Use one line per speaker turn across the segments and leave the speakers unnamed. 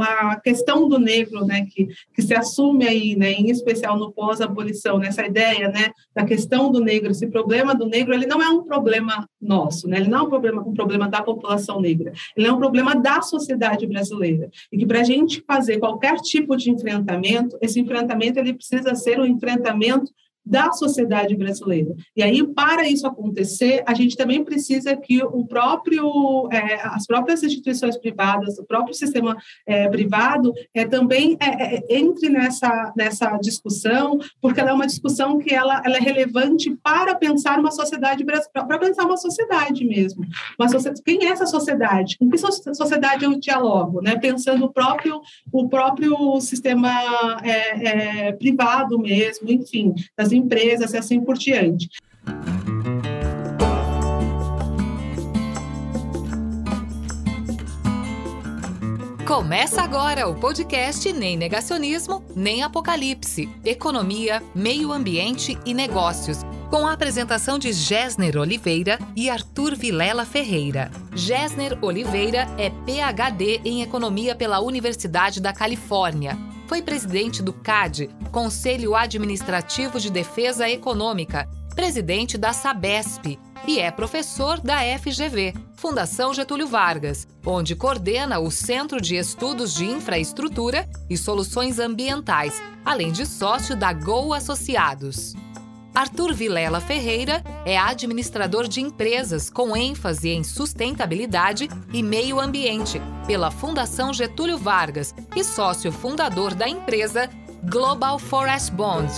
a questão do negro, né, que, que se assume aí, né, em especial no pós-abolição, nessa ideia, né, da questão do negro, esse problema do negro, ele não é um problema nosso, né, ele não é um problema, um problema da população negra, ele é um problema da sociedade brasileira, e que para a gente fazer qualquer tipo de enfrentamento, esse enfrentamento ele precisa ser um enfrentamento da sociedade brasileira. E aí, para isso acontecer, a gente também precisa que o próprio, é, as próprias instituições privadas, o próprio sistema é, privado, é, também é, é, entre nessa, nessa discussão, porque ela é uma discussão que ela, ela é relevante para pensar uma sociedade para pensar uma sociedade mesmo. Uma sociedade, quem é essa sociedade? Com que sociedade eu dialogo? Né? Pensando o próprio, o próprio sistema é, privado mesmo, enfim, das empresas e assim por diante.
Começa agora o podcast Nem Negacionismo, Nem Apocalipse. Economia, Meio Ambiente e Negócios. Com a apresentação de Gessner Oliveira e Arthur Vilela Ferreira. Gessner Oliveira é PhD em Economia pela Universidade da Califórnia foi presidente do CAD, Conselho Administrativo de Defesa Econômica, presidente da SABESP e é professor da FGV, Fundação Getúlio Vargas, onde coordena o Centro de Estudos de Infraestrutura e Soluções Ambientais, além de sócio da Go Associados. Arthur Vilela Ferreira é administrador de empresas com ênfase em sustentabilidade e meio ambiente pela Fundação Getúlio Vargas e sócio fundador da empresa Global Forest Bond.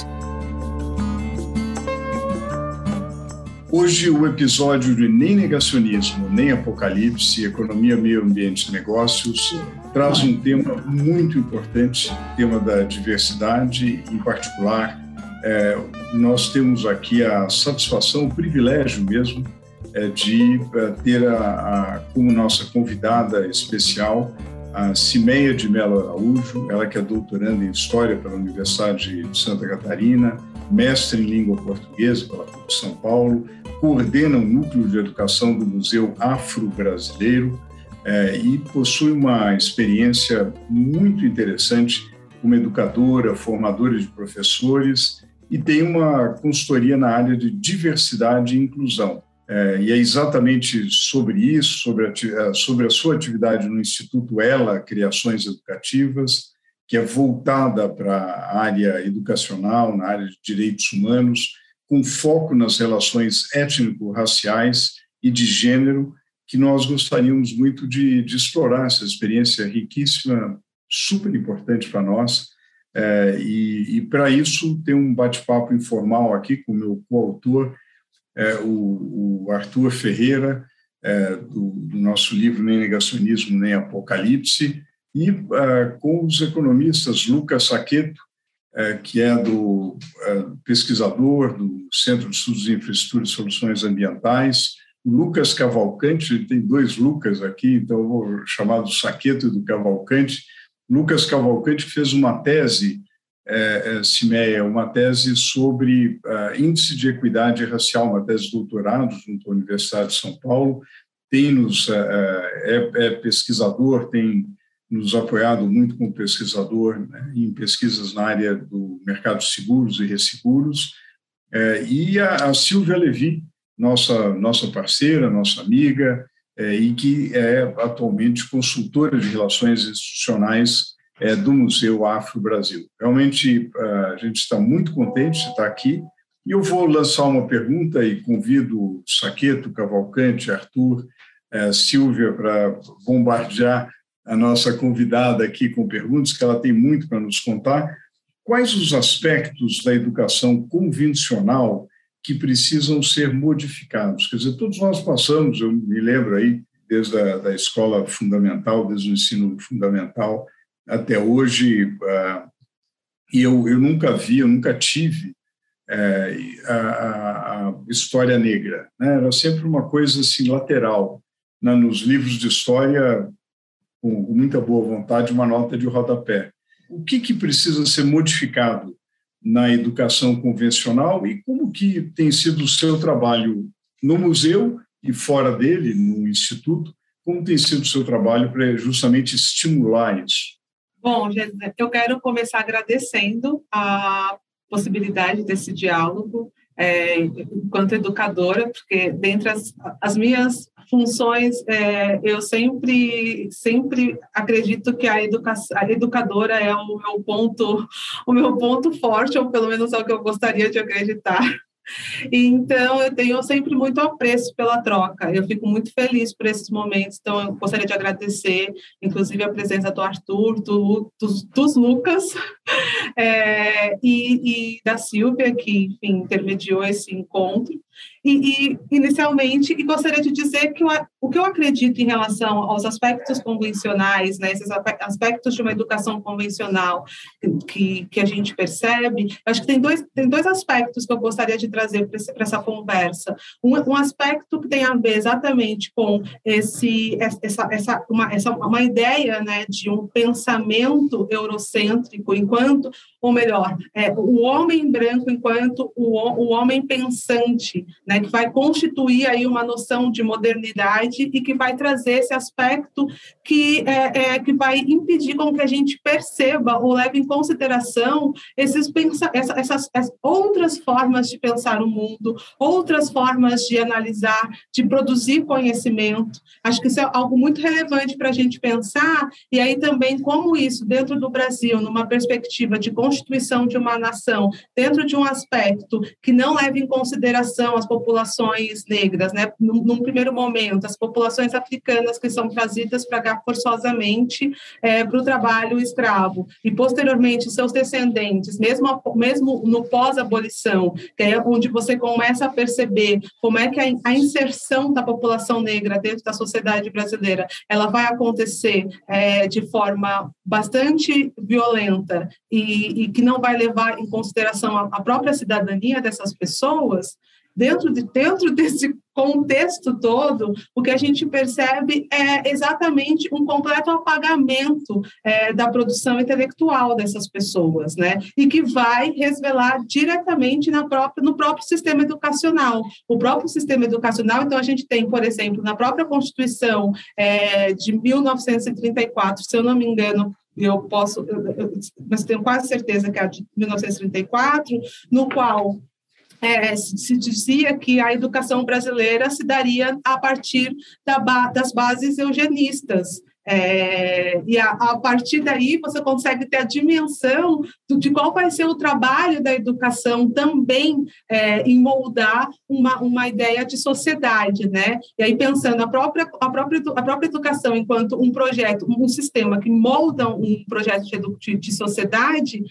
Hoje, o episódio de Nem Negacionismo, Nem Apocalipse, Economia, Meio Ambiente e Negócios traz um tema muito importante, tema da diversidade, em particular é, nós temos aqui a satisfação, o privilégio mesmo, é, de é, ter a, a, como nossa convidada especial a Cimeia de Mello Araújo, ela que é doutoranda em História pela Universidade de Santa Catarina, mestre em Língua Portuguesa pela PUC São Paulo, coordena o Núcleo de Educação do Museu Afro-Brasileiro é, e possui uma experiência muito interessante como educadora, formadora de professores e tem uma consultoria na área de diversidade e inclusão. É, e é exatamente sobre isso, sobre a, é, sobre a sua atividade no Instituto Ela Criações Educativas, que é voltada para a área educacional, na área de direitos humanos, com foco nas relações étnico-raciais e de gênero, que nós gostaríamos muito de, de explorar essa experiência riquíssima, super importante para nós, é, e, e para isso, tem um bate-papo informal aqui com o meu coautor, é, o, o, Arthur Ferreira, é, do, do, nosso livro Nem Negacionismo, Nem Apocalipse, e é, com os economistas Lucas Saqueto, é, que é do é, pesquisador do Centro de Estudos de Infraestrutura e Soluções Ambientais, Lucas Cavalcante, tem dois Lucas aqui, então eu vou chamar do Saqueto e do Cavalcante, Lucas Cavalcante fez uma tese, é, é, Cimeia, uma tese sobre uh, índice de equidade racial, uma tese de doutorado junto à Universidade de São Paulo, tem nos, uh, é, é, pesquisador, tem nos apoiado muito como pesquisador né, em pesquisas na área do mercado de seguros e resseguros, é, e a, Silvia Levi, nossa, nossa parceira, nossa amiga, e que é atualmente consultora de relações institucionais é, do Museu Afro Brasil. Realmente a gente está muito contente de estar aqui e eu vou lançar uma pergunta e convido Saqueto, Cavalcante, Arthur, é, Silvia para bombardear a nossa convidada aqui com perguntas, que ela tem muito para nos contar. Quais os aspectos da educação convencional que precisam ser modificados. Quer dizer, todos nós passamos, eu me lembro aí, desde a da escola fundamental, desde o ensino fundamental até hoje, uh, e eu, eu nunca vi, eu nunca tive uh, a, a, história negra. Né? Era sempre uma coisa assim lateral. Né? Nos livros de história, com, com muita boa vontade, uma nota de rodapé. O que, que precisa ser modificado na educação convencional e como que tem sido o seu trabalho no museu e fora dele, no instituto, como tem sido o seu trabalho para justamente estimular isso?
Bom, eu quero começar agradecendo a possibilidade desse diálogo é, enquanto educadora, porque dentre as, as minhas funções, é, eu sempre, sempre acredito que a, educação, a educadora é o meu ponto, o meu ponto forte, ou pelo menos é o que eu gostaria de acreditar. Então, eu tenho sempre muito apreço pela troca. Eu fico muito feliz por esses momentos. Então, eu gostaria de agradecer, inclusive, a presença do Arthur, do, dos, dos Lucas é, e, e, da Silvia, que, enfim, intermediou esse encontro. E, e, inicialmente, e gostaria de dizer que eu, o que eu acredito em relação aos aspectos convencionais, né, esses aspectos de uma educação convencional que, que a gente percebe, acho que tem dois, tem dois aspectos que eu gostaria de trazer para essa conversa. Um, um, aspecto que tem a ver exatamente com esse, essa, essa, uma, essa, uma ideia né, de um pensamento eurocêntrico, enquanto, ou melhor, é, o homem branco enquanto o, o homem pensante, né, que vai constituir aí uma noção de modernidade e que vai trazer esse aspecto que, é, é, que vai impedir com que a gente perceba ou leve em consideração esses pensa essa, essas, essas outras formas de pensar o mundo, outras formas de analisar, de produzir conhecimento. Acho que isso é algo muito relevante para a gente pensar, e aí também como isso, dentro do Brasil, numa perspectiva de constituição de uma nação, dentro de um aspecto que não leva em consideração as populações negras, né? Num, num primeiro momento, as populações africanas que são trazidas para cá forçosamente é, para o trabalho escravo e posteriormente seus descendentes, mesmo mesmo no pós-abolição, que é onde você começa a perceber como é que a, a, inserção da população negra dentro da sociedade brasileira, ela vai acontecer é, de forma bastante violenta e, e, que não vai levar em consideração a, a própria cidadania dessas pessoas, dentro, de, dentro desse contexto todo, o que a gente percebe é exatamente um completo apagamento é, da produção intelectual dessas pessoas, né? E que vai resvelar diretamente na própria, no próprio sistema educacional. O próprio sistema educacional, então, a gente tem, por exemplo, na própria Constituição é, de 1934, se eu não me engano, eu posso, eu, mas tenho quase certeza que é a de 1934, no qual é, se dizia que a educação brasileira se daria a partir da, das bases eugenistas. É, e a, a, partir daí você consegue ter a dimensão do, de qual vai ser o trabalho da educação também é, em moldar uma, uma ideia de sociedade, né? E aí pensando a própria, a própria, a própria educação enquanto um projeto, um sistema que molda um projeto de, de sociedade,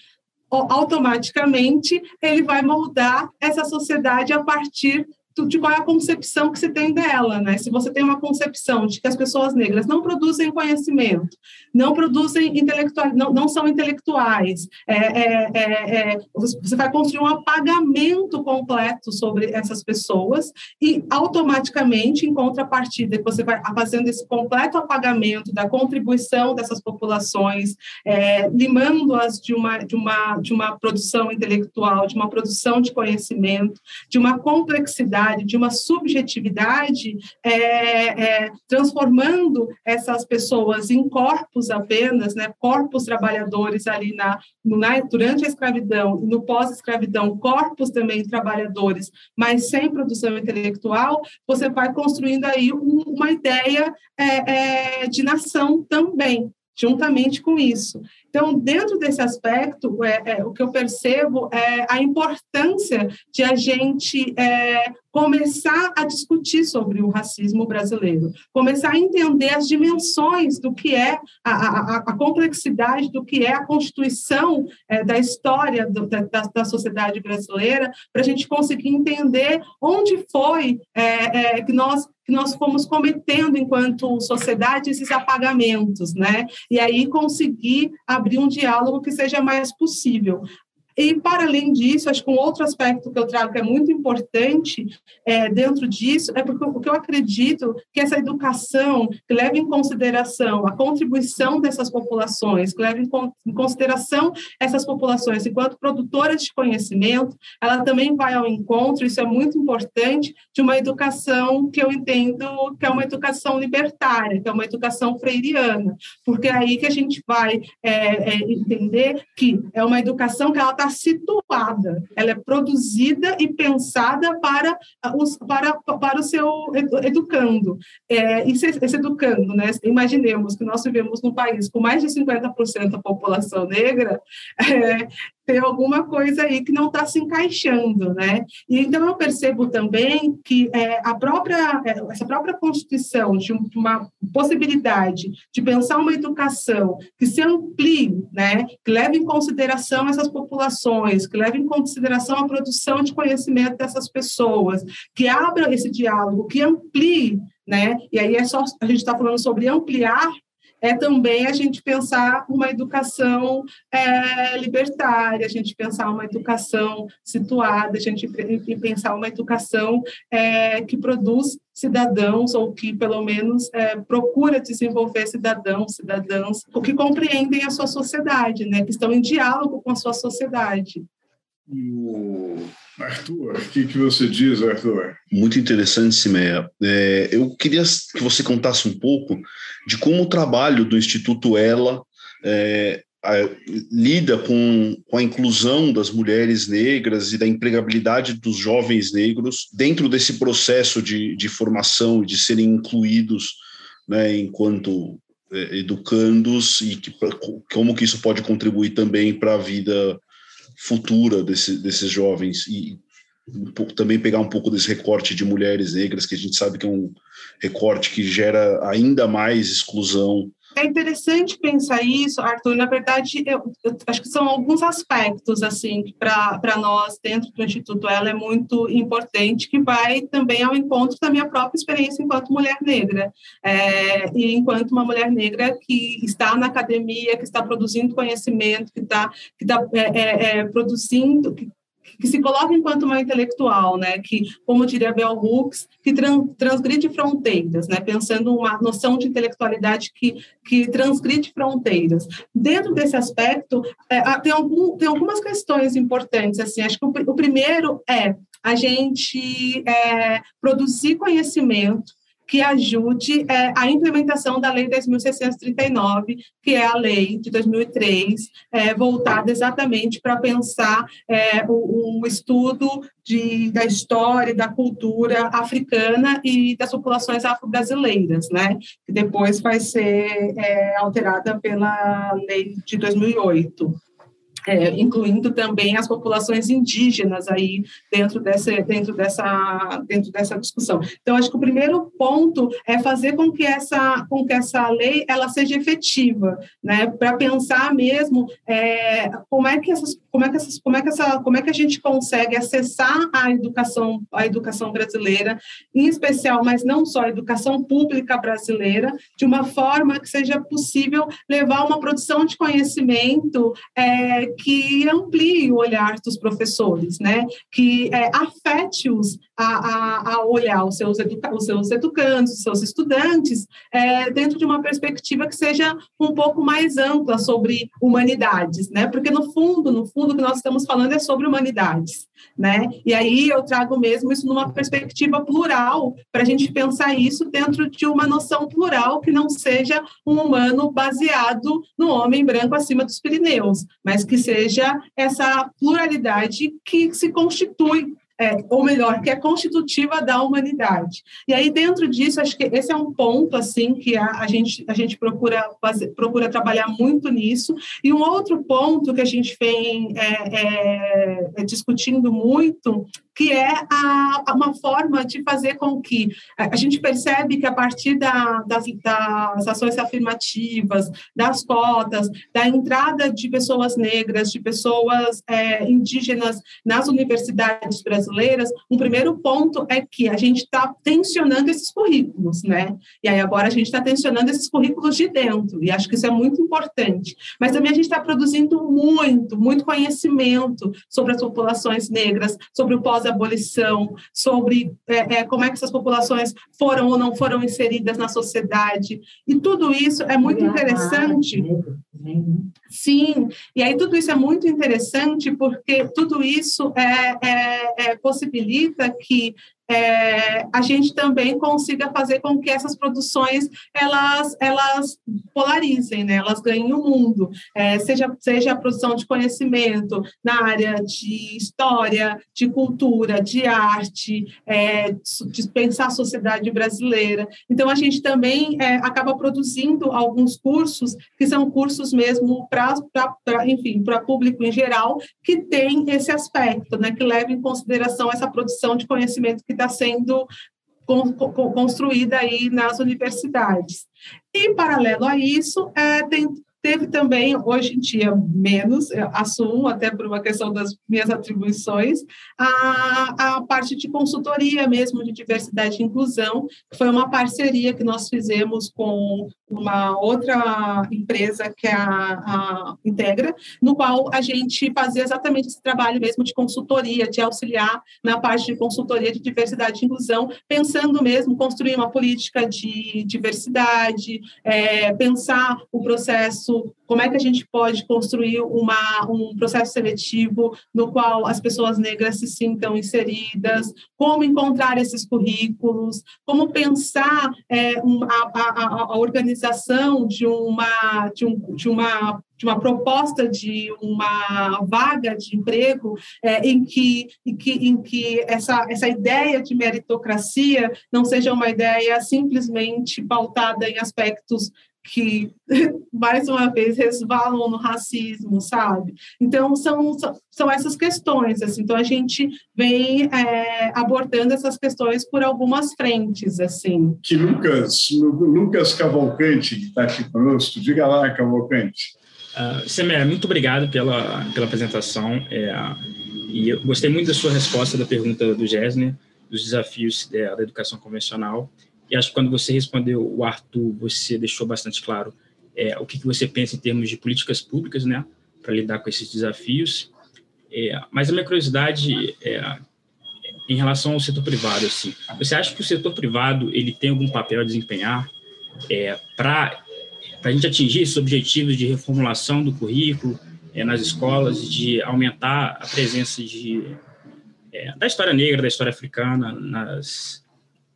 automaticamente ele vai moldar essa sociedade a partir de qual é a concepção que se tem dela, né? Se você tem uma concepção de que as pessoas negras não produzem conhecimento, não produzem intelectuais, não, não são intelectuais, é, é, é, é você vai construir um apagamento completo sobre essas pessoas e automaticamente, em contrapartida, você vai fazendo esse completo apagamento da contribuição dessas populações, é, limando-as de uma, de, uma, de uma produção intelectual, de uma produção de conhecimento, de uma complexidade de uma subjetividade, é, é, transformando essas pessoas em corpos apenas, né, corpos trabalhadores ali na, na durante a escravidão no pós-escravidão, corpos também trabalhadores, mas sem produção intelectual, você vai construindo aí um, uma ideia é, é de nação também juntamente com isso. Então, dentro desse aspecto, é, é, o que eu percebo é a importância de a gente é, começar a discutir sobre o racismo brasileiro, começar a entender as dimensões do que é a, a, a complexidade do que é a constituição é, da história do, da, da, sociedade brasileira, para a gente conseguir entender onde foi é, é, que nós que nós fomos cometendo enquanto sociedade esses apagamentos, né? E aí conseguir abrir um diálogo que seja mais possível E, para além disso, acho que um outro aspecto que eu trago que é muito importante é, dentro disso é porque eu acredito que essa educação que leva em consideração a contribuição dessas populações, que leva em consideração essas populações enquanto produtoras de conhecimento, ela também vai ao encontro, isso é muito importante, de uma educação que eu entendo que é uma educação libertária, que é uma educação freiriana, porque é aí que a gente vai é, é, entender que é uma educação que ela está situada, ela é produzida e pensada para, os, para, para o seu educando. É, esse, esse educando, né? imaginemos que nós vivemos num país com mais de 50% da população negra, é, tem alguma coisa aí que não está se encaixando, né? E então eu percebo também que é, a própria é, essa própria constituição de uma possibilidade de pensar uma educação que se amplie, né? Que leve em consideração essas populações, que leve em consideração a produção de conhecimento dessas pessoas, que abra esse diálogo, que amplie né? E aí é só a gente está falando sobre ampliar é também a gente pensar uma educação é, libertária, a gente pensar uma educação situada, a gente pensar uma educação é, que produz cidadãos ou que pelo menos é, procura desenvolver cidadãos, cidadãs, que compreendem a sua sociedade, né, que estão em diálogo com a sua sociedade.
Arthur, o que, que você diz, Arthur?
Muito interessante, Simeia. É, eu queria que você contasse um pouco de como o trabalho do Instituto Ela é, a, lida com, com a inclusão das mulheres negras e da empregabilidade dos jovens negros dentro desse processo de, de formação, de serem incluídos né, enquanto é, educandos e que, como que isso pode contribuir também para a vida futura desse, desses jovens e um pouco, também pegar um pouco desse recorte de mulheres negras, que a gente sabe que é um recorte que gera ainda mais exclusão
é interessante pensar isso, Arthur. Na verdade, eu, eu acho que são alguns aspectos assim para nós dentro do Instituto ela é muito importante, que vai também ao encontro da minha própria experiência enquanto mulher negra é, e enquanto uma mulher negra que está na academia, que está produzindo conhecimento, que está que está é, é, é produzindo, que que se coloca enquanto uma intelectual, né, que, como diria Bell Hooks, que transgride fronteiras, né, pensando uma noção de intelectualidade que, que transgride fronteiras. Dentro desse aspecto, é, tem, algum, tem algumas questões importantes, assim, acho que o, o primeiro é a gente é, produzir conhecimento que ajude é, a implementação da Lei 10.639, que é a lei de 2003, é, voltada exatamente para pensar é, o, estudo de, da história da cultura africana e das populações afro-brasileiras, né? que depois vai ser é, alterada pela lei de 2008 é, incluindo também as populações indígenas aí dentro dessa, dentro, dessa, dentro dessa discussão. Então, acho que o primeiro ponto é fazer com que essa, com que essa lei ela seja efetiva, né, para pensar mesmo é, como é que essas, como é que essas, como é que essa, como é que a gente consegue acessar a educação, a educação brasileira, em especial, mas não só a educação pública brasileira, de uma forma que seja possível levar uma produção de conhecimento é, que amplie o olhar dos professores, né? que é, afete-os a, a, a, olhar os seus, educa os seus educandos, os seus estudantes, é, dentro de uma perspectiva que seja um pouco mais ampla sobre humanidades, né? porque no fundo, no fundo, o que nós estamos falando é sobre humanidades. Né? E aí eu trago mesmo isso numa perspectiva plural, para a gente pensar isso dentro de uma noção plural que não seja um humano baseado no homem branco acima dos Pirineus, mas que seja essa pluralidade que se constitui é, ou melhor, que é constitutiva da humanidade. E aí, dentro disso, acho que esse é um ponto, assim, que a, a, gente, a gente procura, fazer, procura trabalhar muito nisso. E um outro ponto que a gente vem é, é, é discutindo muito, que é a, uma forma de fazer com que a gente percebe que a partir da, das, das ações afirmativas, das cotas, da entrada de pessoas negras, de pessoas é, indígenas nas universidades brasileiras, um primeiro ponto é que a gente está tensionando esses currículos, né? E aí agora a gente está tensionando esses currículos de dentro, e acho que isso é muito importante. Mas também a gente está produzindo muito, muito conhecimento sobre as populações negras, sobre o pós-abolição, sobre é, é, como é que essas populações foram ou não foram inseridas na sociedade. E tudo isso é muito interessante. Sim, e aí tudo isso é muito interessante porque tudo isso é, é, é possibilita que é, a gente também consiga fazer com que essas produções elas, elas polarizem, né? elas ganhem o mundo, é, seja, seja a produção de conhecimento na área de história, de cultura, de arte, é, de pensar a sociedade brasileira. Então, a gente também é, acaba produzindo alguns cursos que são cursos mesmo para, enfim, para público em geral, que tem esse aspecto, né? que leva em consideração essa produção de conhecimento que está sendo construída aí nas universidades. E, paralelo a isso, é, tem Teve também, hoje em dia, menos, assumo, até por uma questão das minhas atribuições, a, a parte de consultoria mesmo de diversidade e inclusão, que foi uma parceria que nós fizemos com uma outra empresa, que é a, a Integra, no qual a gente fazia exatamente esse trabalho mesmo de consultoria, de auxiliar na parte de consultoria de diversidade e inclusão, pensando mesmo construir uma política de diversidade, é, pensar o processo como é que a gente pode construir uma, um processo seletivo no qual as pessoas negras se sintam inseridas, como encontrar esses currículos, como pensar é, um, a, a, a, organização de uma, de, um, de uma de uma proposta de uma vaga de emprego é, em, que, em que, em que essa, essa ideia de meritocracia não seja uma ideia simplesmente pautada em aspectos que, mais uma vez, resvalam no racismo, sabe? Então, são, são essas questões, assim, então a gente vem é, abordando essas questões por algumas frentes, assim.
Que Lucas, Lucas Cavalcante, que está aqui conosco, diga lá, Cavalcante.
Uh, Semé, muito obrigado pela, pela apresentação, é, e eu gostei muito da sua resposta da pergunta do Gessner, dos desafios é, da educação convencional, e acho que quando você respondeu o Arthur, você deixou bastante claro é, o que, que você pensa em termos de políticas públicas, né, para lidar com esses desafios. É, mas a minha curiosidade é em relação ao setor privado, assim, você acha que o setor privado ele tem algum papel a desempenhar é, para a gente atingir esses objetivos de reformulação do currículo é, nas escolas, de aumentar a presença de, é, da história negra, da história africana nas,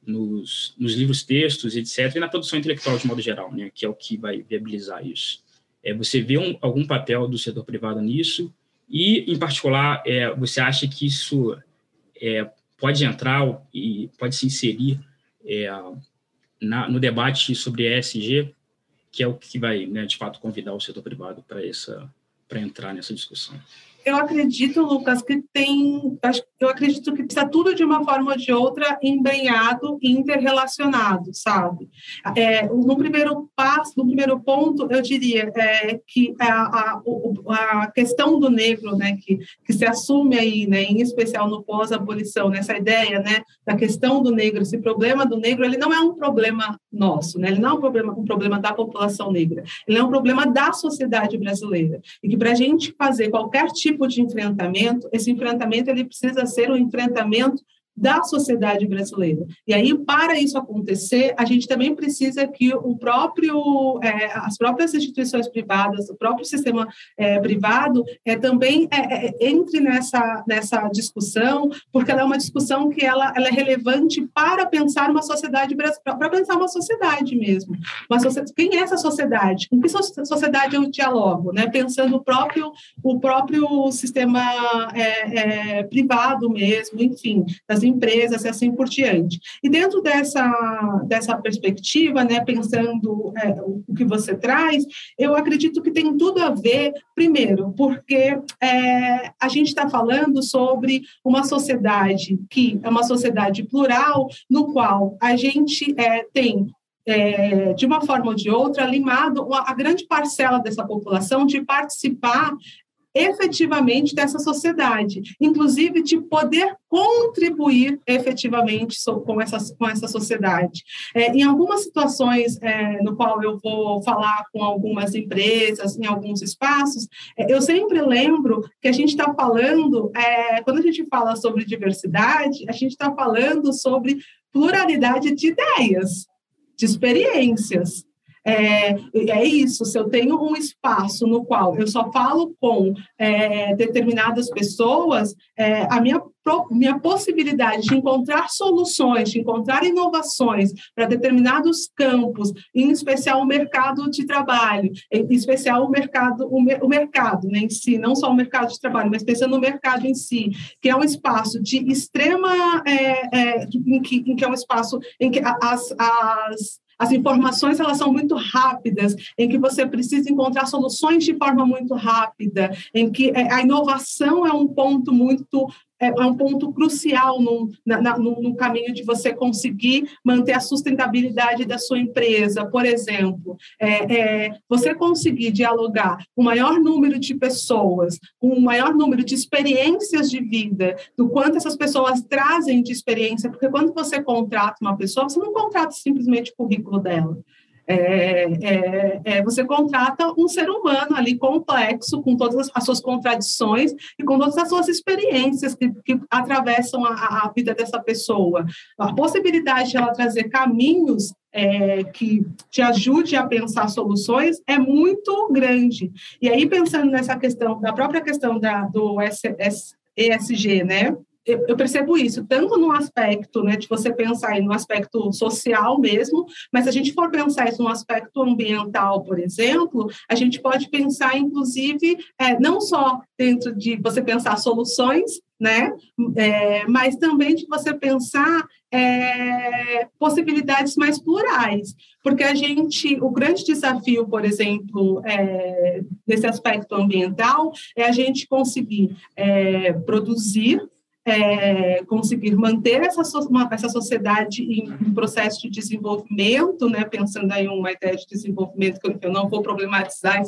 nos, nos livros, textos, etc., e na produção intelectual de modo geral, né, que é o que vai viabilizar isso. É, você vê um, algum papel do setor privado nisso? E, em particular, é, você acha que isso é, pode entrar e pode se inserir é, na, no debate sobre ESG, que é o que vai, né, de fato, convidar o setor privado para essa para entrar nessa discussão?
eu acredito, Lucas, que tem. Eu acredito que está tudo de uma forma ou de outra embrenhado e interrelacionado, sabe? É, no primeiro passo, no primeiro ponto, eu diria é, que a, a, a, questão do negro, né, que, que se assume aí, né, em especial no pós-abolição, nessa ideia, né, da questão do negro, esse problema do negro, ele não é um problema nosso, né? Ele não é um problema, um problema da população negra, ele é um problema da sociedade brasileira. E que para a gente fazer qualquer tipo de enfrentamento, esse enfrentamento ele precisa ser um enfrentamento da sociedade brasileira. E aí, para isso acontecer, a gente também precisa que o próprio, é, as próprias instituições privadas, o próprio sistema é, privado, é, também é, é, entre nessa, nessa discussão, porque ela é uma discussão que ela, ela é relevante para pensar uma sociedade, para pensar uma sociedade mesmo. Uma sociedade, quem é essa sociedade? Com que sociedade eu dialogo? Né? Pensando o próprio, o próprio sistema é, privado mesmo, enfim, das empresas e assim por diante. E dentro dessa, dessa perspectiva, né, pensando é, o que você traz, eu acredito que tem tudo a ver, primeiro, porque é, a gente está falando sobre uma sociedade que é uma sociedade plural, no qual a gente é, tem é, de uma forma ou de outra, limado a grande parcela dessa população de participar efetivamente dessa sociedade, inclusive de poder contribuir efetivamente com essa, com essa sociedade. É, em algumas situações é, no qual eu vou falar com algumas empresas, em alguns espaços, é, eu sempre lembro que a gente está falando, é, quando a gente fala sobre diversidade, a gente está falando sobre pluralidade de ideias, de experiências. É, é isso, se eu tenho um espaço no qual eu só falo com é, determinadas pessoas, é, a minha, minha possibilidade de encontrar soluções, de encontrar inovações para determinados campos, em especial o mercado de trabalho, em especial o mercado, o, o mercado né, em si, não só o mercado de trabalho, mas pensando no mercado em si, que é um espaço de extrema, é, é, em, que, em que é um espaço em que as, as as informações elas são muito rápidas, em que você precisa encontrar soluções de forma muito rápida, em que é, a inovação é um ponto muito é, é um ponto crucial no, na, no, no, caminho de você conseguir manter a sustentabilidade da sua empresa. Por exemplo, é, é, você conseguir dialogar com o maior número de pessoas, com o maior número de experiências de vida, do quanto essas pessoas trazem de experiência, porque quando você contrata uma pessoa, você não contrata simplesmente o currículo dela. É, é, é, você contrata um ser humano ali complexo, com todas as suas contradições e com todas as suas experiências que, que atravessam a, a, vida dessa pessoa. A possibilidade de ela trazer caminhos é, que te ajude a pensar soluções é muito grande. E aí, pensando nessa questão, da própria questão da, do ESG, né? Eu percebo isso, tanto no aspecto né, de você pensar no aspecto social mesmo, mas se a gente for pensar isso no aspecto ambiental, por exemplo, a gente pode pensar, inclusive, é, não só dentro de você pensar soluções, né, é, mas também de você pensar é, possibilidades mais plurais, porque a gente, o grande desafio, por exemplo, é, desse aspecto ambiental, é a gente conseguir é, produzir é, conseguir manter essa, uma, essa sociedade em, em, processo de desenvolvimento, né, pensando em uma ideia de desenvolvimento, que eu, não vou problematizar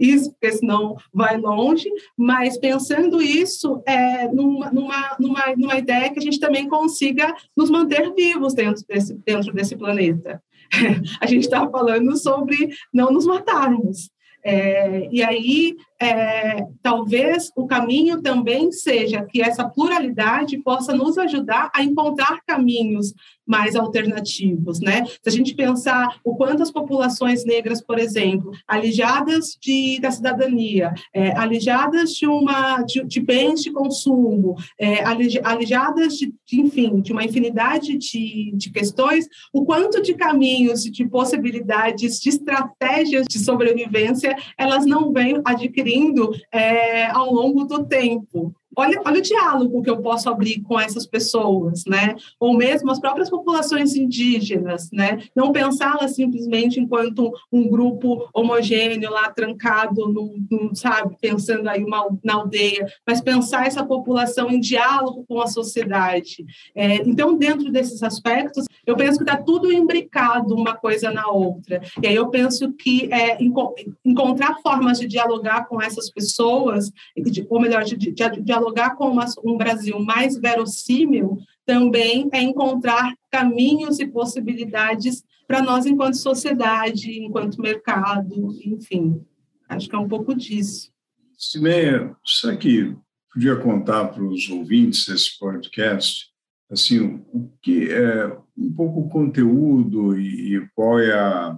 isso, porque senão vai longe, mas pensando isso é, numa, numa, numa, numa ideia que a gente também consiga nos manter vivos dentro desse, dentro desse planeta. a gente está falando sobre não nos matarmos. É, e aí é, talvez o caminho também seja que essa pluralidade possa nos ajudar a encontrar caminhos mais alternativos, né? Se a gente pensar o quanto as populações negras, por exemplo, alijadas de, da cidadania, é, alijadas de uma de, de bens de consumo, é, alijadas de, de, enfim, de uma infinidade de, de questões, o quanto de caminhos de possibilidades, de estratégias de sobrevivência, elas não vêm adquirindo adquirindo é, ao longo do tempo. Olha, olha o diálogo que eu posso abrir com essas pessoas, né? Ou mesmo as próprias populações indígenas, né? Não pensá-las simplesmente enquanto um grupo homogêneo lá trancado, no, no, sabe, pensando aí uma, na aldeia, mas pensar essa população em diálogo com a sociedade. É, então, dentro desses aspectos, eu penso que está tudo imbricado uma coisa na outra. E aí eu penso que é, enco encontrar formas de dialogar com essas pessoas, ou melhor, de, de, de dialogar dialogar com uma, um Brasil mais verossímil também é encontrar caminhos e possibilidades para nós enquanto sociedade, enquanto mercado, enfim. Acho que é um pouco disso.
Simeia, será que podia contar para os ouvintes desse podcast assim o que é um pouco o conteúdo e qual é a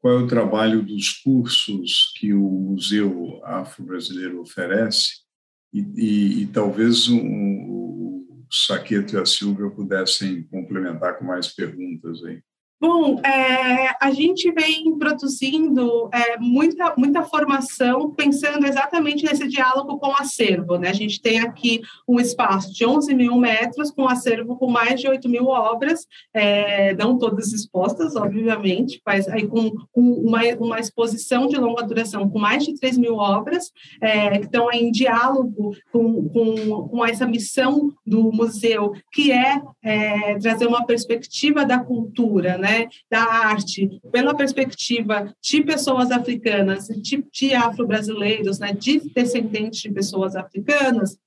qual é o trabalho dos cursos que o Museu Afro-Brasileiro oferece e, e, e talvez um, o Saqueto e a Silvia pudessem complementar com mais perguntas aí.
Bom, é, a gente vem produzindo é, muita, muita formação pensando exatamente nesse diálogo com o acervo. Né? A gente tem aqui um espaço de 11 mil metros, com acervo com mais de 8 mil obras, é, não todas expostas, obviamente, mas aí com, com uma, uma exposição de longa duração com mais de 3 mil obras, é, que estão em diálogo com, com, com essa missão do museu, que é, é trazer uma perspectiva da cultura, né? Né, da arte, pela perspectiva de pessoas africanas, de, de afro-brasileiros, né, de descendentes de pessoas africanas,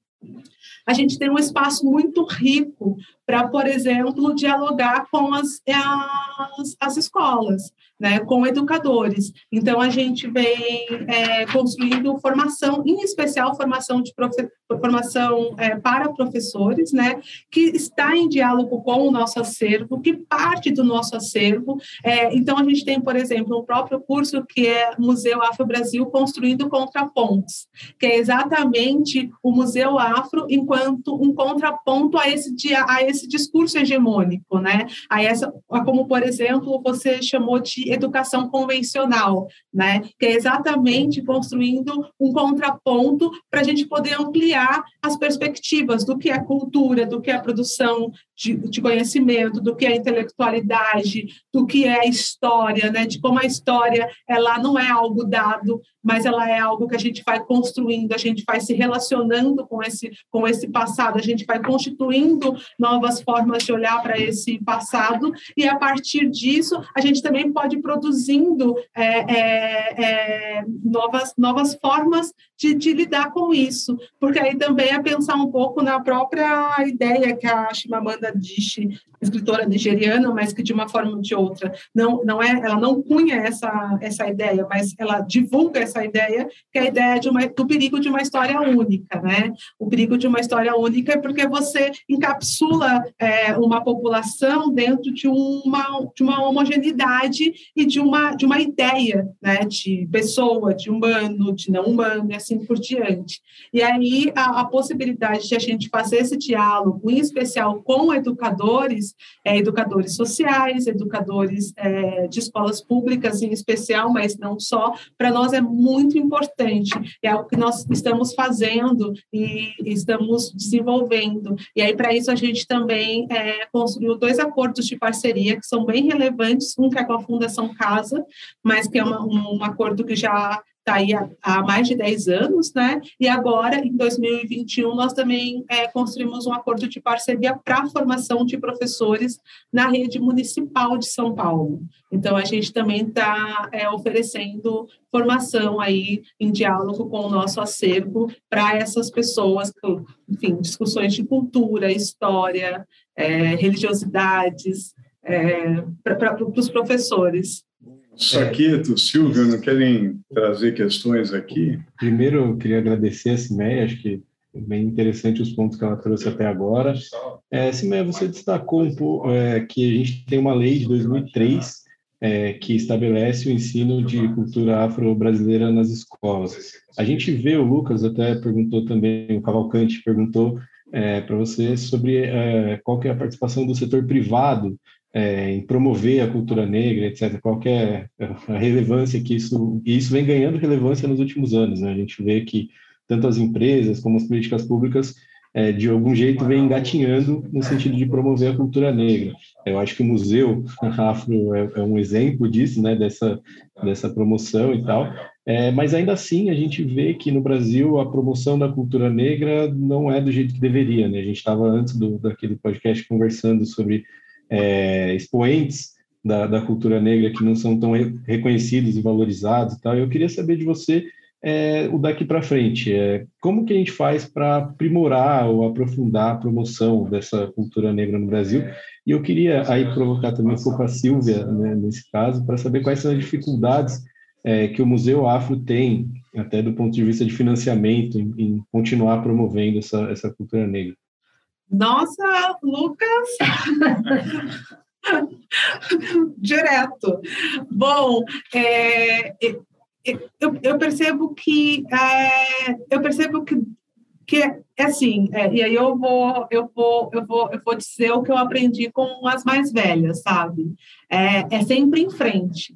a gente tem um espaço muito rico para, por exemplo, dialogar com as, as, as escolas né, com educadores. Então, a gente vem é, construindo formação, em especial formação, de profe formação é, para professores, né, que está em diálogo com o nosso acervo, que parte do nosso acervo. É, então, a gente tem, por exemplo, um próprio curso que é Museu Afro Brasil Construindo Contrapontos, que é exatamente o Museu Afro enquanto um contraponto a esse, a esse discurso hegemônico, né, a essa, como, por exemplo, você chamou de educação convencional, né? Que é exatamente construindo um contraponto para a gente poder ampliar as perspectivas do que é cultura, do que é produção de, de, conhecimento, do que é intelectualidade, do que é história, né? De como a história ela não é algo dado, mas ela é algo que a gente vai construindo, a gente vai se relacionando com esse com esse passado, a gente vai constituindo novas formas de olhar para esse passado e a partir disso a gente também pode ir produzindo é, é, é, novas novas formas de, de lidar com isso, porque aí também é pensar um pouco na própria ideia que a Chimamanda Adichie, escritora nigeriana, mas que de uma forma ou de outra não não é, ela não cunha essa essa ideia, mas ela divulga essa ideia, que é a ideia de uma, do perigo de uma história única, né? O perigo de uma história única é porque você encapsula é, uma população dentro de uma de uma homogeneidade e de uma de uma ideia, né? De pessoa, de humano, de não humano e assim por diante. E aí a, a possibilidade de a gente fazer esse diálogo, em especial com educadores, é, educadores sociais, educadores é, de escolas públicas em especial, mas não só, para nós é muito importante, é o que nós estamos fazendo e estamos desenvolvendo. E aí, para isso, a gente também é, construiu dois acordos de parceria que são bem relevantes, um que é com a Fundação Casa, mas que é uma, um acordo que já está aí há, há, mais de 10 anos, né? E agora, em 2021, nós também é, construímos um acordo de parceria para a formação de professores na rede municipal de São Paulo. Então, a gente também está é, oferecendo formação aí em diálogo com o nosso acervo para essas pessoas, enfim, discussões de cultura, história, é, religiosidades, é, para os professores.
Saqueto, Silvio, não querem trazer questões aqui?
Primeiro, eu queria agradecer a Cimeia, acho que é bem interessante os pontos que ela trouxe até agora. É, Cimeia, você destacou um pouco é, que a gente tem uma lei de 2003 é, que estabelece o ensino de cultura afro-brasileira nas escolas. A gente vê, o Lucas até perguntou também, o Cavalcante perguntou é, para você sobre é, qual que é a participação do setor privado é, em promover a cultura negra, etc. Qual é a relevância que isso... E isso vem ganhando relevância nos últimos anos, né? A gente vê que tanto as empresas como as políticas públicas é, de algum jeito vem engatinhando no sentido de promover a cultura negra. Eu acho que o Museu Afro é, é um exemplo disso, né, dessa, dessa promoção e tal, é, mas ainda assim a gente vê que no Brasil a promoção da cultura negra não é do jeito que deveria. Né? A gente estava antes do, daquele podcast conversando sobre é, expoentes da, da, cultura negra que não são tão reconhecidos e valorizados e tal. Eu queria saber de você é, o daqui para frente. É, como que a gente faz para aprimorar ou aprofundar a promoção dessa cultura negra no Brasil? E eu queria aí provocar também um pouco a Silvia, né, nesse caso, para saber quais são as dificuldades é, que o Museu Afro tem, até do ponto de vista de financiamento, em, em continuar promovendo essa, essa cultura negra.
Nossa, Lucas! Direto. Bom, é, eu, eu, percebo que é, eu percebo que que é, assim, é, e aí eu vou, eu vou, eu vou, eu vou dizer o que eu aprendi com as mais velhas, sabe? É, é sempre em frente.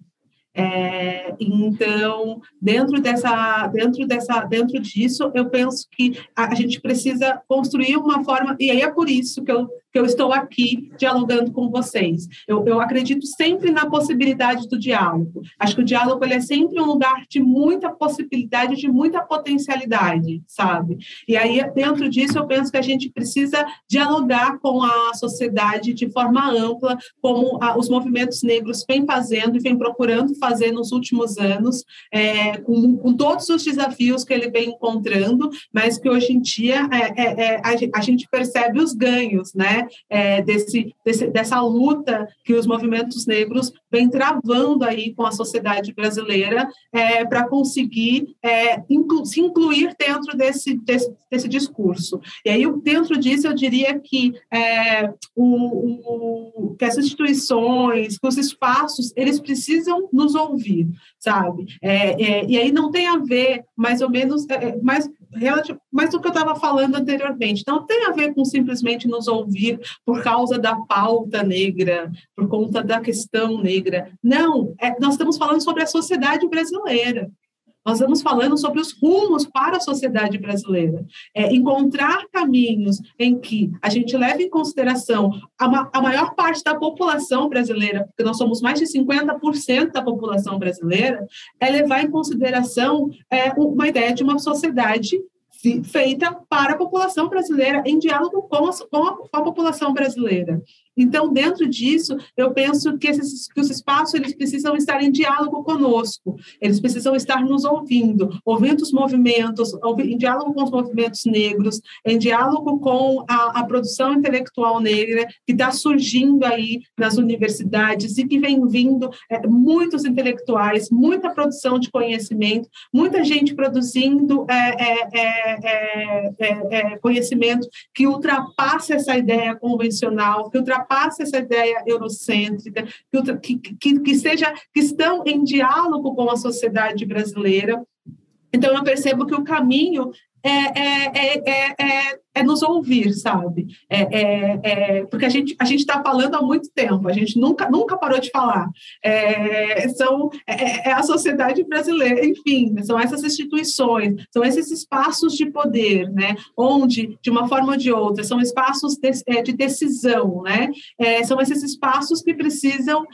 É, então, dentro dessa, dentro dessa, dentro disso, eu penso que a, a gente precisa construir uma forma, e aí é por isso que eu que eu estou aqui dialogando com vocês. Eu, eu acredito sempre na possibilidade do diálogo. Acho que o diálogo ele é sempre um lugar de muita possibilidade, de muita potencialidade, sabe? E aí, dentro disso, eu penso que a gente precisa dialogar com a sociedade de forma ampla, como a, os movimentos negros vêm fazendo e vêm procurando fazer nos últimos anos, é, com, com, todos os desafios que ele vem encontrando, mas que hoje em dia é, é, é a, a gente percebe os ganhos, né? É, desse, desse, dessa luta que os movimentos negros vêm travando aí com a sociedade brasileira é, para conseguir é, inclu, se incluir dentro desse, desse, desse, discurso. E aí, dentro disso, eu diria que, é, o, o, que as instituições, que os espaços, eles precisam nos ouvir, sabe? É, é, e aí não tem a ver, mais ou menos, mais relativo, mas o que eu estava falando anteriormente, não tem a ver com simplesmente nos ouvir por causa da pauta negra, por conta da questão negra. Não, é, nós estamos falando sobre a sociedade brasileira. Nós estamos falando sobre os rumos para a sociedade brasileira. É, encontrar caminhos em que a gente leve em consideração a, a maior parte da população brasileira, porque nós somos mais de 50% da população brasileira, é levar em consideração é, uma ideia de uma sociedade feita para a população brasileira, em diálogo com a, com a, com a população brasileira. Então, dentro disso, eu penso que, esses, que os espaços eles precisam estar em diálogo conosco, eles precisam estar nos ouvindo, ouvindo os movimentos, em diálogo com os movimentos negros, em diálogo com a, a produção intelectual negra que está surgindo aí nas universidades e que vem vindo é, muitos intelectuais, muita produção de conhecimento, muita gente produzindo é, é, é conhecimento que ultrapassa essa ideia convencional, que ultrapassa ultrapasse essa ideia eurocêntrica, que, que, que, seja, que estão em diálogo com a sociedade brasileira. Então, eu percebo que o caminho é, é, é, é, é nos ouvir, sabe? É, é, é, porque a gente a gente está falando há muito tempo, a gente nunca nunca parou de falar. É, são é, é, a sociedade brasileira, enfim, são essas instituições, são esses espaços de poder, né? Onde de uma forma ou de outra são espaços de, é, de decisão, né? são esses espaços que precisam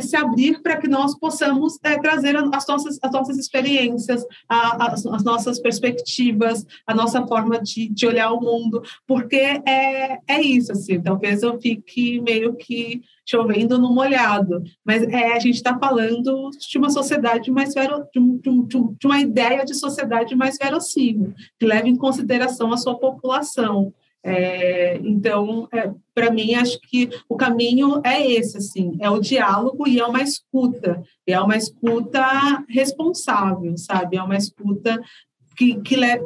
se abrir para que nós possamos trazer as nossas as nossas experiências, a, as, as nossas perspectivas, a nossa forma de, de olhar o mundo mundo, porque é, é isso, assim, talvez eu fique meio que chovendo no molhado, mas é, a gente está falando de uma sociedade mais vero, de, de, de, uma ideia de sociedade mais verossímil, que leva em consideração a sua população. É, então, é, para mim, acho que o caminho é esse, assim, é o diálogo e é uma escuta, é uma escuta responsável, sabe? É uma escuta que,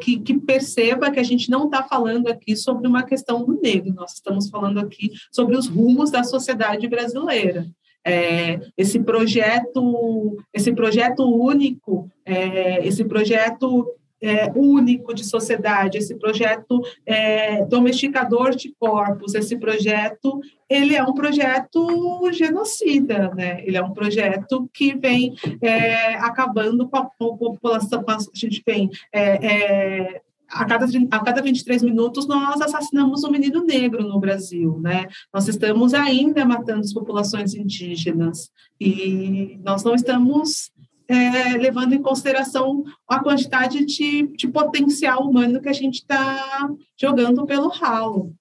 que, que, perceba que a gente não está falando aqui sobre uma questão do negro, nós estamos falando aqui sobre os rumos da sociedade brasileira. É, esse projeto, esse projeto único, é, esse projeto é, único de sociedade, esse projeto é, domesticador de corpos, esse projeto, ele é um projeto genocida, né? Ele é um projeto que vem é, acabando com a, população, a gente vem é, é, a cada, a cada 23 minutos nós assassinamos um menino negro no Brasil, né? Nós estamos ainda matando as populações indígenas e nós não estamos é, levando em consideração a quantidade de, de potencial humano que a gente está jogando pelo ralo.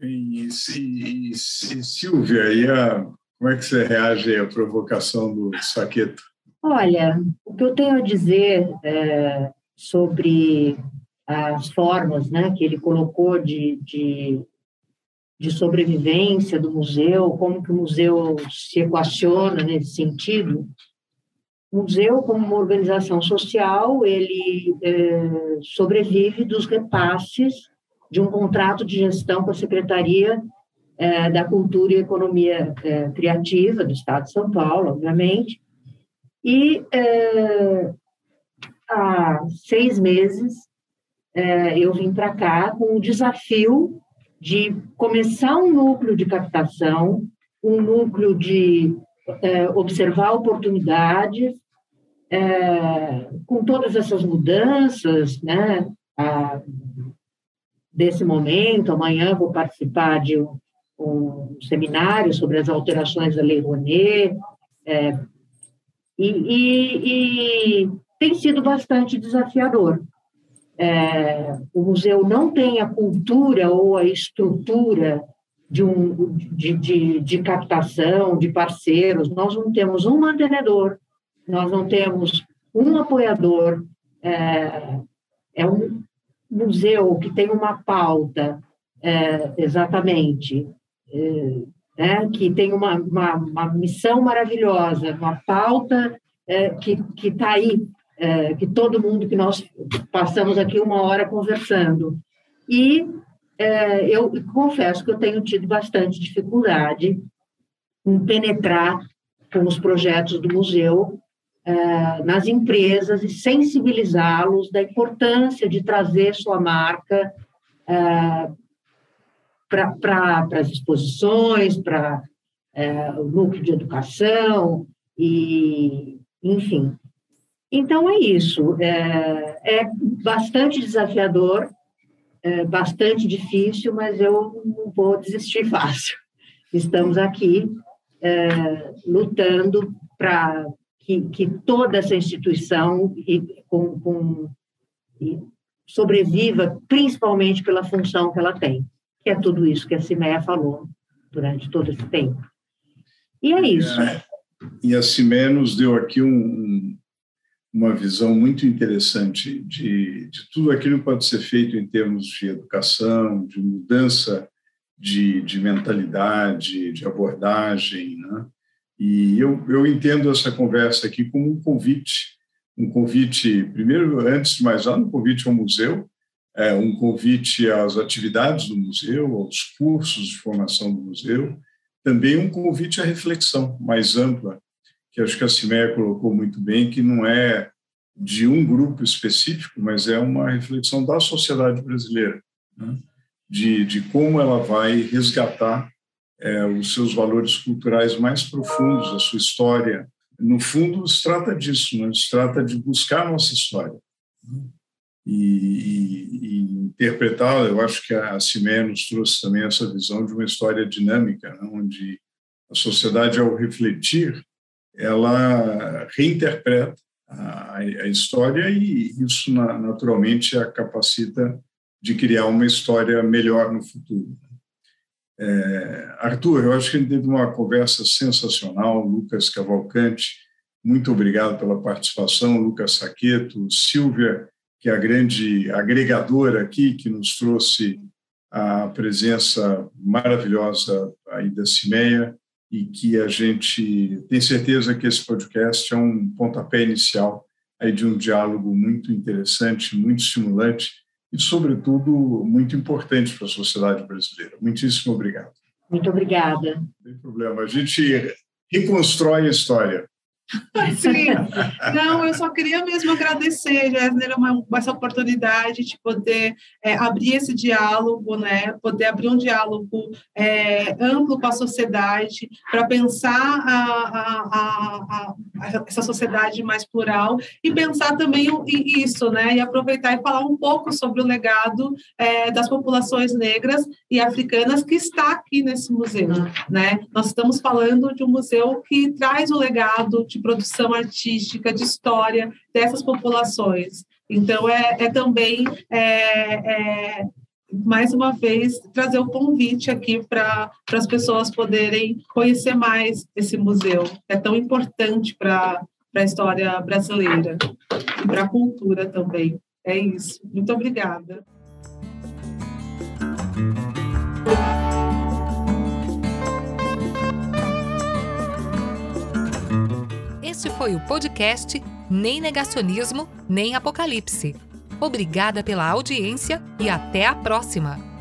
E, e, e, Silvia, e a, como é que você reage à provocação do Saqueto?
Olha, o que eu tenho a dizer é, sobre as formas né, que ele colocou de, de, de, sobrevivência do museu, como que o museu se equaciona nesse sentido, o museu, como uma organização social, ele é, sobrevive dos repasses de um contrato de gestão com a Secretaria é, da Cultura e Economia é, Criativa do Estado de São Paulo, obviamente, e é, há seis meses é, eu vim para cá com o desafio de começar um núcleo de captação, um núcleo de é, observar oportunidades, é, com todas essas mudanças, né, a, desse momento, amanhã vou participar de um, um seminário sobre as alterações da Lei Rouanet, é, e, e, e, tem sido bastante desafiador. É, o museu não tem a cultura ou a estrutura de, um, de, de, de captação, de parceiros, nós não temos um mantenedor, nós não temos um apoiador, é, é um museu que tem uma pauta, é, exatamente, é, né, que tem uma, uma, uma, missão maravilhosa, uma pauta é, que está aí, é, que todo mundo que nós passamos aqui uma hora conversando. E é, eu confesso que eu tenho tido bastante dificuldade em penetrar com os projetos do museu é, nas empresas e sensibilizá-los da importância de trazer sua marca é, para as exposições, para é, o núcleo de educação, e, enfim. Então, é isso. É, é bastante desafiador, é bastante difícil, mas eu não vou desistir fácil. Estamos aqui é, lutando para que, que, toda essa instituição e, com, com, e sobreviva, principalmente pela função que ela tem que é tudo isso que a Cimeia falou durante todo esse tempo. E é isso. É,
e a Cimeia nos deu aqui um, uma visão muito interessante de, de tudo aquilo que pode ser feito em termos de educação, de mudança de, de mentalidade, de abordagem, né? E eu, eu entendo essa conversa aqui como um convite, um convite, primeiro, antes de mais nada, um convite ao museu, é, um convite às atividades do museu, aos cursos de formação do museu, também um convite à reflexão mais ampla, que acho que a Cimeia colocou muito bem, que não é de um grupo específico, mas é uma reflexão da sociedade brasileira, né? de, de como ela vai resgatar é, os seus valores culturais mais profundos, a sua história. No fundo, se trata disso, né? se trata de buscar a nossa história. Né? e, e, e interpretá-la. Eu acho que a Cimé nos trouxe também essa visão de uma história dinâmica, né, onde a sociedade, ao refletir, ela reinterpreta a, a história e isso, naturalmente, a capacita de criar uma história melhor no futuro. É, Arthur, eu acho que a gente teve uma conversa sensacional. Lucas Cavalcante, muito obrigado pela participação. Lucas Saqueto, Silvia que é a grande agregadora aqui, que nos trouxe a presença maravilhosa aí da CIMEA e que a gente tem certeza que esse podcast é um pontapé inicial aí de um diálogo muito interessante, muito estimulante e, sobretudo, muito importante para a sociedade brasileira. Muitíssimo obrigado.
Muito obrigada.
Não tem problema. A gente reconstrói a história.
Sim, não, eu só queria mesmo agradecer, Jéssica, uma, essa oportunidade de poder é, abrir esse diálogo, né, poder abrir um diálogo é, amplo com a sociedade, para pensar a, a, a, essa sociedade mais plural e pensar também isso, né, e aproveitar e falar um pouco sobre o legado é, das populações negras e africanas que está aqui nesse museu, né, nós estamos falando de um museu que traz o legado de de produção artística, de história dessas populações. Então, é, é também, é, é, mais uma vez, trazer o convite aqui para as pessoas poderem conhecer mais esse museu. É tão importante para a história brasileira e para a cultura também. É isso. Muito obrigada.
Este foi o podcast Nem Negacionismo, Nem Apocalipse. Obrigada pela audiência e até a próxima!